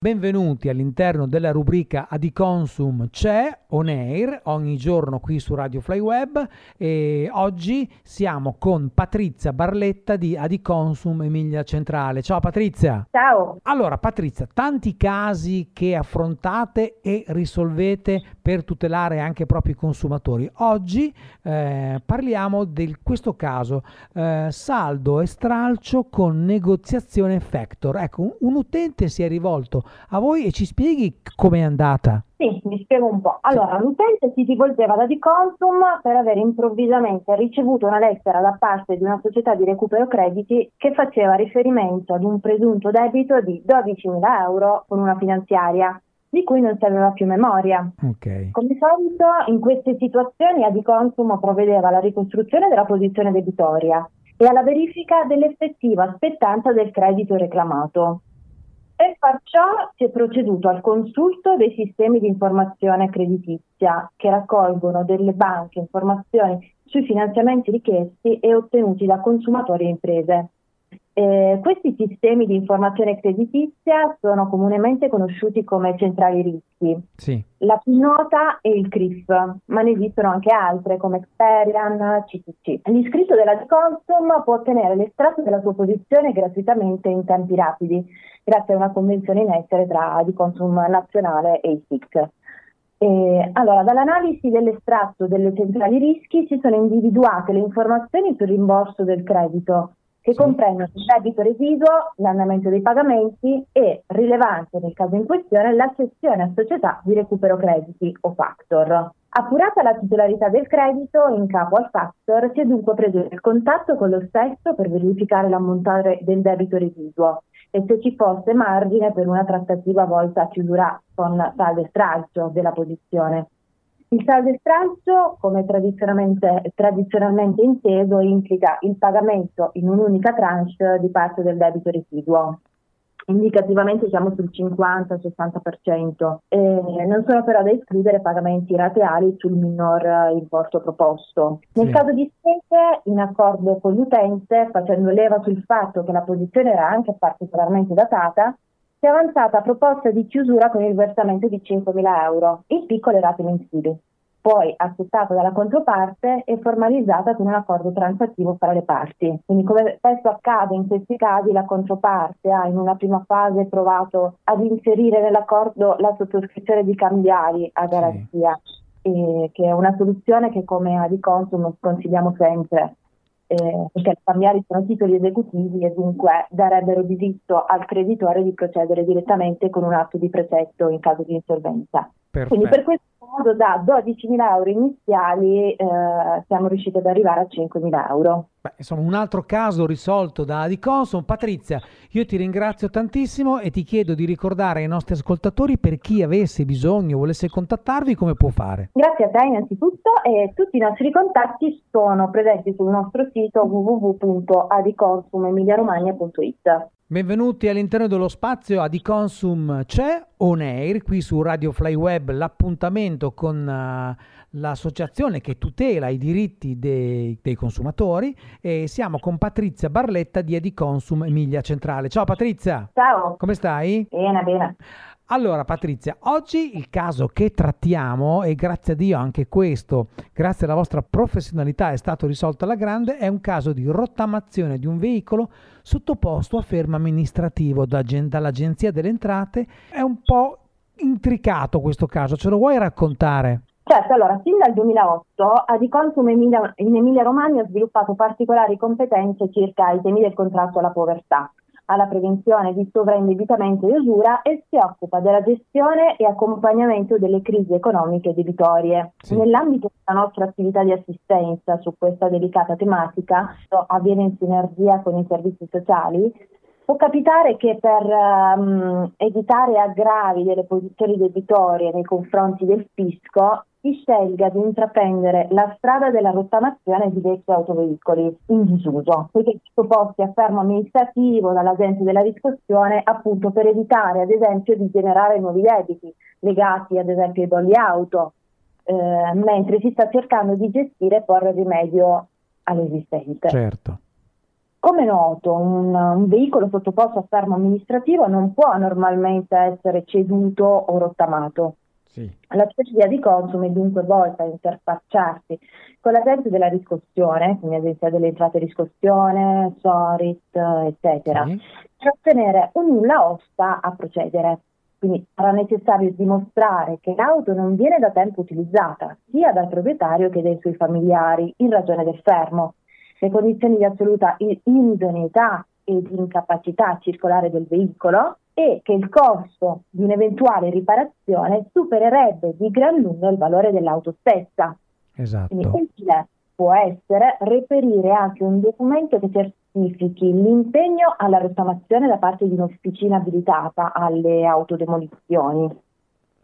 Benvenuti all'interno della rubrica Adiconsum c'è on air ogni giorno qui su Radio Fly Web e oggi siamo con Patrizia Barletta di Adiconsum Emilia Centrale. Ciao Patrizia. Ciao. Allora Patrizia, tanti casi che affrontate e risolvete per tutelare anche i propri consumatori. Oggi eh, parliamo di questo caso eh, saldo e stralcio con negoziazione factor. Ecco, un utente si è rivolto a voi e ci spieghi com'è andata? Sì, mi spiego un po'. Allora, l'utente si rivolgeva da Diconsum per aver improvvisamente ricevuto una lettera da parte di una società di recupero crediti che faceva riferimento ad un presunto debito di 12.000 euro con una finanziaria di cui non si aveva più memoria. Okay. Come solito, in queste situazioni Adiconsum provvedeva alla ricostruzione della posizione debitoria e alla verifica dell'effettiva aspettanza del credito reclamato. Per far ciò si è proceduto al consulto dei sistemi di informazione creditizia che raccolgono delle banche informazioni sui finanziamenti richiesti e ottenuti da consumatori e imprese. Eh, questi sistemi di informazione creditizia sono comunemente conosciuti come centrali rischi. Sì. La più nota è il CRIF, ma ne esistono anche altre come Experian, CTC. L'iscritto della Consum può ottenere l'estratto della sua posizione gratuitamente in tempi rapidi, grazie a una convenzione in essere tra di Consum Nazionale e il SIC. Eh, allora, dall'analisi dell'estratto delle centrali rischi si sono individuate le informazioni sul rimborso del credito, che comprendono il debito residuo, l'andamento dei pagamenti e, rilevante nel caso in questione, la cessione a società di recupero crediti o factor. Appurata la titolarità del credito in capo al factor, si è dunque preso il contatto con lo stesso per verificare l'ammontare del debito residuo e se ci fosse margine per una trattativa volta a chiusura con saldo e stralcio della posizione. Il saldo e stralcio, come tradizionalmente, tradizionalmente inteso, implica il pagamento in un'unica tranche di parte del debito residuo. Indicativamente siamo sul 50-60%. E non sono però da escludere pagamenti rateali sul minor importo proposto. Nel sì. caso di spese, in accordo con l'utente, facendo leva sul fatto che la posizione era anche particolarmente datata, si è avanzata proposta di chiusura con il versamento di 5.000 euro in piccole rate mensili, poi accettata dalla controparte e formalizzata con un accordo transattivo fra le parti. Quindi come spesso accade in questi casi la controparte ha in una prima fase provato ad inserire nell'accordo la sottoscrizione di cambiali a garanzia, sì. che è una soluzione che come Adiconsum consigliamo sempre eh, perché i cambiali sono titoli esecutivi e dunque darebbero diritto al creditore di procedere direttamente con un atto di precetto in caso di insolvenza. Perfetto. Quindi per questo modo da 12.000 euro iniziali eh, siamo riusciti ad arrivare a 5.000 euro. Beh, insomma, un altro caso risolto da Adiconsum. Patrizia, io ti ringrazio tantissimo e ti chiedo di ricordare ai nostri ascoltatori per chi avesse bisogno o volesse contattarvi come può fare. Grazie a te innanzitutto e tutti i nostri contatti sono presenti sul nostro sito www.adiconsumemiliaromagna.it. Benvenuti all'interno dello spazio Adiconsum c'è on air qui su Radio Fly Web l'appuntamento con uh, l'associazione che tutela i diritti dei, dei, consumatori e siamo con Patrizia Barletta di Adiconsum Emilia Centrale. Ciao Patrizia. Ciao. Come stai? Bene, bene. Allora Patrizia, oggi il caso che trattiamo, e grazie a Dio anche questo, grazie alla vostra professionalità è stato risolto alla grande, è un caso di rottamazione di un veicolo sottoposto a fermo amministrativo da, dall'Agenzia delle Entrate. È un po' intricato questo caso, ce lo vuoi raccontare? Certo, allora, sin dal 2008 Adiconsum in Emilia Romagna ha sviluppato particolari competenze circa i temi del contrasto alla povertà alla prevenzione di sovraindebitamento e usura e si occupa della gestione e accompagnamento delle crisi economiche e debitorie. Sì. Nell'ambito della nostra attività di assistenza su questa delicata tematica, avviene in sinergia con i servizi sociali, Può capitare che per um, evitare aggravi delle posizioni debitorie nei confronti del fisco si scelga di intraprendere la strada della rottamazione di vecchi autoveicoli in disuso, poiché sottoposti a fermo amministrativo dall'agente della riscossione appunto per evitare ad esempio di generare nuovi debiti legati ad esempio ai bolli auto, eh, mentre si sta cercando di gestire e porre rimedio all'esistente. Certo. Come noto, un, un, veicolo sottoposto a fermo amministrativo non può normalmente essere ceduto o rottamato. Sì. La strategia di consumo è dunque volta a interfacciarsi con l'agente della riscossione, quindi agenzia delle entrate riscossione, Sorit, eccetera, sì. per ottenere un nulla osta a procedere. Quindi sarà necessario dimostrare che l'auto non viene da tempo utilizzata sia dal proprietario che dai suoi familiari in ragione del fermo. Le condizioni di assoluta inidoneità e di incapacità circolare del veicolo e che il costo di un'eventuale riparazione supererebbe di gran lunga il valore dell'auto stessa. Esatto. Quindi utile può essere reperire anche un documento che certifichi l'impegno alla rottamazione da parte di un'officina abilitata alle autodemolizioni.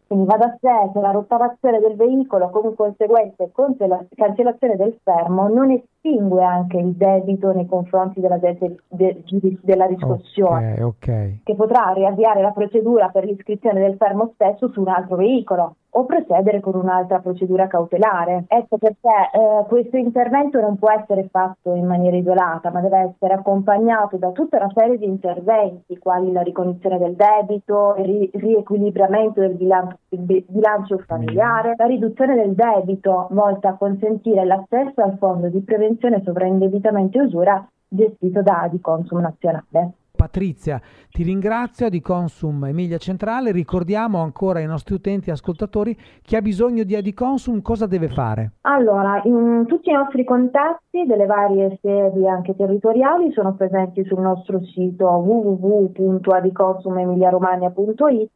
Quindi va da sé che la rottamazione del veicolo con conseguente cancellazione del fermo non estingue anche il debito nei confronti della, de- de- della riscossione, okay, okay. che potrà riavviare la procedura per l'iscrizione del fermo stesso su un altro veicolo o procedere con un'altra procedura cautelare. Ecco perché eh, questo intervento non può essere fatto in maniera isolata, ma deve essere accompagnato da tutta una serie di interventi, quali la ricognizione del debito, il ri- riequilibramento del bilancio, il bilancio familiare, la riduzione del debito volta a consentire l'accesso al fondo di prevenzione sovraindebitamento e usura gestito da Adiconsum Nazionale. Patrizia, ti ringrazio di Consum Emilia Centrale. Ricordiamo ancora ai nostri utenti e ascoltatori chi ha bisogno di Adiconsum cosa deve fare. Allora, tutti i nostri contatti delle varie sedi anche territoriali sono presenti sul nostro sito www.adiconsumemiliaromagna.it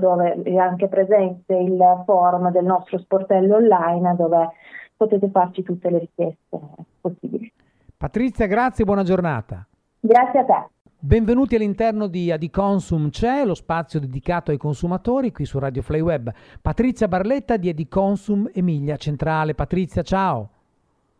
dove è anche presente il forum del nostro sportello online dove potete farci tutte le richieste possibili. Patrizia, grazie e buona giornata. Grazie a te. Benvenuti all'interno di Adiconsum C'è, lo spazio dedicato ai consumatori qui su Radio Fly Web. Patrizia Barletta di Adiconsum Emilia Centrale. Patrizia, ciao.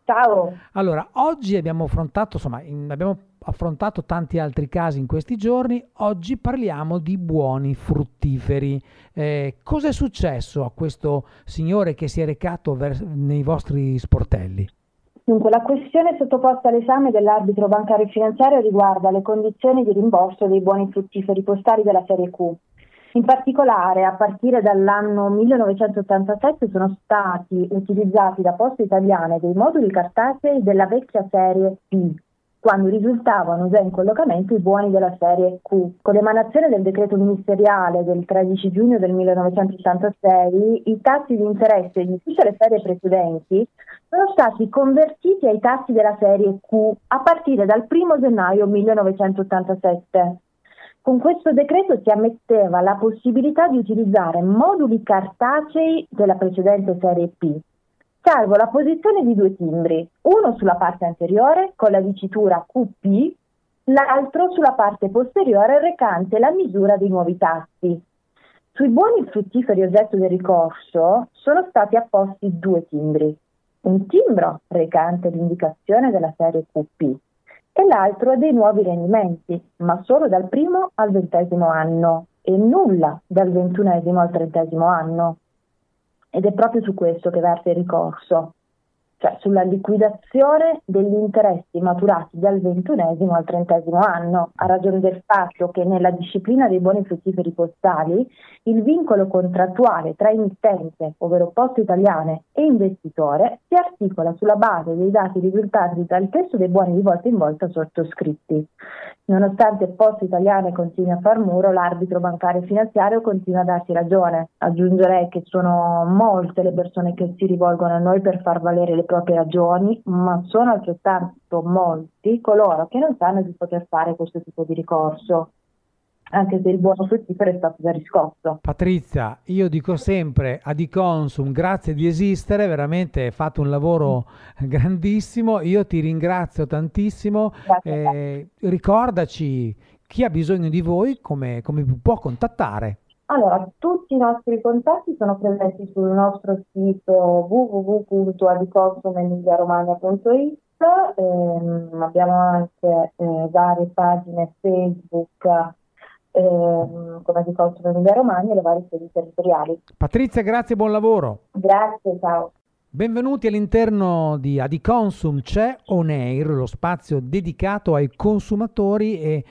Ciao. Allora, oggi abbiamo affrontato, insomma, in, abbiamo affrontato tanti altri casi in questi giorni. Oggi parliamo di buoni fruttiferi. Eh, cosa è successo a questo signore che si è recato vers- nei vostri sportelli? Dunque, la questione sottoposta all'esame dell'arbitro bancario e finanziario riguarda le condizioni di rimborso dei buoni fruttiferi postali della serie Q. In particolare, a partire dall'anno 1987 sono stati utilizzati da Poste Italiane dei moduli cartacei della vecchia serie P, quando risultavano già in collocamento i buoni della serie Q. Con l'emanazione del decreto ministeriale del 13 giugno del 1986, i tassi di interesse di tutte le serie precedenti sono stati convertiti ai tassi della serie Q a partire dal 1 gennaio 1987. Con questo decreto si ammetteva la possibilità di utilizzare moduli cartacei della precedente serie P salvo la posizione di due timbri, uno sulla parte anteriore con la dicitura QP, l'altro sulla parte posteriore recante la misura dei nuovi tasti. Sui buoni fruttiferi oggetto del ricorso sono stati apposti due timbri, un timbro recante l'indicazione della serie QP e l'altro dei nuovi rendimenti, ma solo dal primo al ventesimo anno e nulla dal ventunesimo al trentesimo anno. Ed è proprio su questo che verte il ricorso, cioè sulla liquidazione degli interessi maturati dal ventunesimo al trentesimo anno, a ragione del fatto che nella disciplina dei buoni fruttiferi postali il vincolo contrattuale tra emittente, ovvero poste italiane, e investitore si articola sulla base dei dati risultanti dal testo dei buoni di volta in volta sottoscritti. Nonostante Poste Italiane continui a far muro, l'arbitro bancario e finanziario continua a darsi ragione. Aggiungerei che sono molte le persone che si rivolgono a noi per far valere le proprie ragioni, ma sono altrettanto molti coloro che non sanno di poter fare questo tipo di ricorso anche se il buono fruttifero è stato già riscosso. Patrizia, io dico sempre a Diconsum grazie di esistere, veramente hai fatto un lavoro grandissimo, io ti ringrazio tantissimo, eh, ricordaci chi ha bisogno di voi, come, come può contattare. Allora, tutti i nostri contatti sono presenti sul nostro sito www.adiconsumemiliaromagna.it ehm, abbiamo anche eh, varie pagine Facebook ehm, come di Consono Emilia Romagna e le varie sedi territoriali. Patrizia, grazie e buon lavoro. Grazie, ciao. Benvenuti all'interno di Adiconsum c'è On Air, lo spazio dedicato ai consumatori e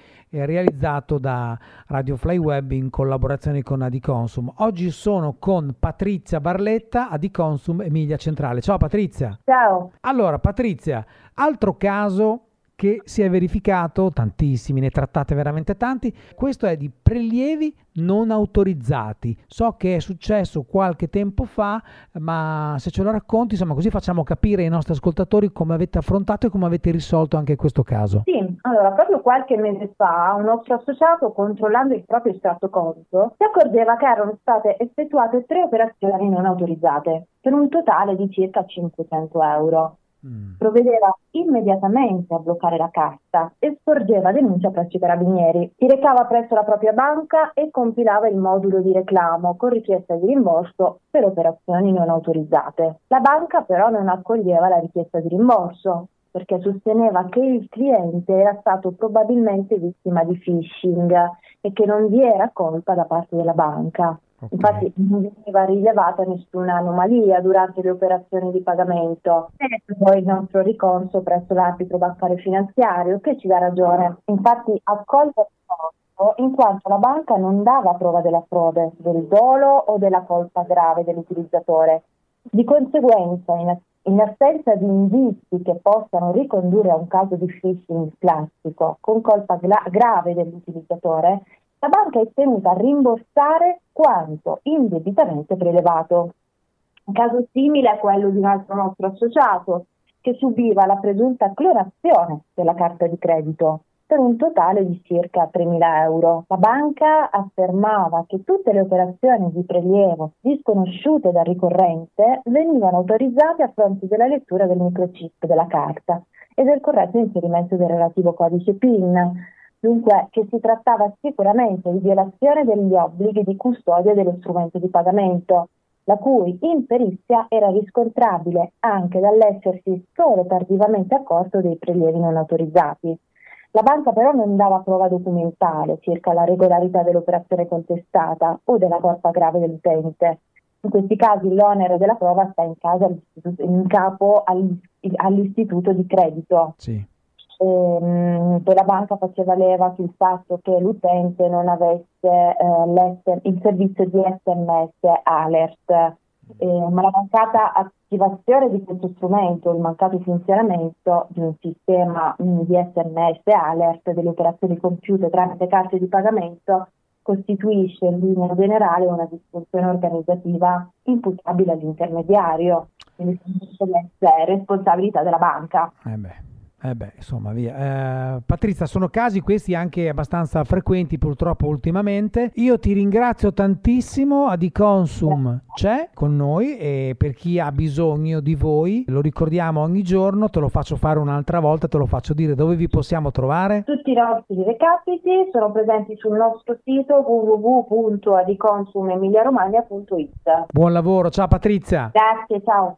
realizzato da Radio Fly Web in collaborazione con Adiconsum. Oggi sono con Patrizia Barletta, Adiconsum Emilia Centrale. Ciao Patrizia. Ciao. Allora Patrizia, altro caso che si è verificato, tantissimi, ne trattate veramente tanti, questo è di prelievi non autorizzati. So che è successo qualche tempo fa, ma se ce lo racconti, insomma, così facciamo capire ai nostri ascoltatori come avete affrontato e come avete risolto anche questo caso. Sì, allora proprio qualche mese fa un nostro associato, controllando il proprio estratto conto, si accorgeva che erano state effettuate tre operazioni non autorizzate, per un totale di circa 500 euro. Mm. Provvedeva immediatamente a bloccare la cassa e sporgeva denuncia presso i carabinieri. Si recava presso la propria banca e compilava il modulo di reclamo con richiesta di rimborso per operazioni non autorizzate. La banca però non accoglieva la richiesta di rimborso perché sosteneva che il cliente era stato probabilmente vittima di phishing e che non vi era colpa da parte della banca. Okay. Infatti non veniva rilevata nessuna anomalia durante le operazioni di pagamento. E poi il nostro ricorso presso l'arbitro bancario finanziario che ci dà ragione. Infatti accoglie il ricorso in quanto la banca non dava prova della frode, del dolo o della colpa grave dell'utilizzatore. Di conseguenza, in, in assenza di indizi che possano ricondurre a un caso di phishing classico con colpa gra- grave dell'utilizzatore, la banca è tenuta a rimborsare quanto indebitamente prelevato. Un caso simile a quello di un altro nostro associato che subiva la presunta clonazione della carta di credito per un totale di circa 3.000 euro. La banca affermava che tutte le operazioni di prelievo disconosciute dal ricorrente venivano autorizzate a fronte della lettura del microchip della carta e del corretto inserimento del relativo codice PIN, Dunque che si trattava sicuramente di violazione degli obblighi di custodia dello strumento di pagamento, la cui imperizia era riscontrabile anche dall'essersi solo tardivamente accorto dei prelievi non autorizzati. La banca però non dava prova documentale circa la regolarità dell'operazione contestata o della colpa grave dell'utente. In questi casi l'onere della prova sta in, in capo all'istituto di credito. Sì ehm, la banca faceva leva sul fatto che l'utente non avesse eh, il servizio di sms alert, eh, ma la mancata attivazione di questo strumento, il mancato funzionamento di un sistema mh, di sms alert delle operazioni compiute tramite carte di pagamento costituisce in linea generale una disfunzione organizzativa imputabile all'intermediario, quindi è responsabilità della banca. Eh eh beh, insomma, via. Eh, Patrizia, sono casi questi anche abbastanza frequenti purtroppo ultimamente. Io ti ringrazio tantissimo, Adiconsum c'è con noi e per chi ha bisogno di voi, lo ricordiamo ogni giorno, te lo faccio fare un'altra volta, te lo faccio dire dove vi possiamo trovare. Tutti i nostri recapiti sono presenti sul nostro sito www.adiconsumemiliaromagna.it. Buon lavoro, ciao Patrizia. Grazie, ciao.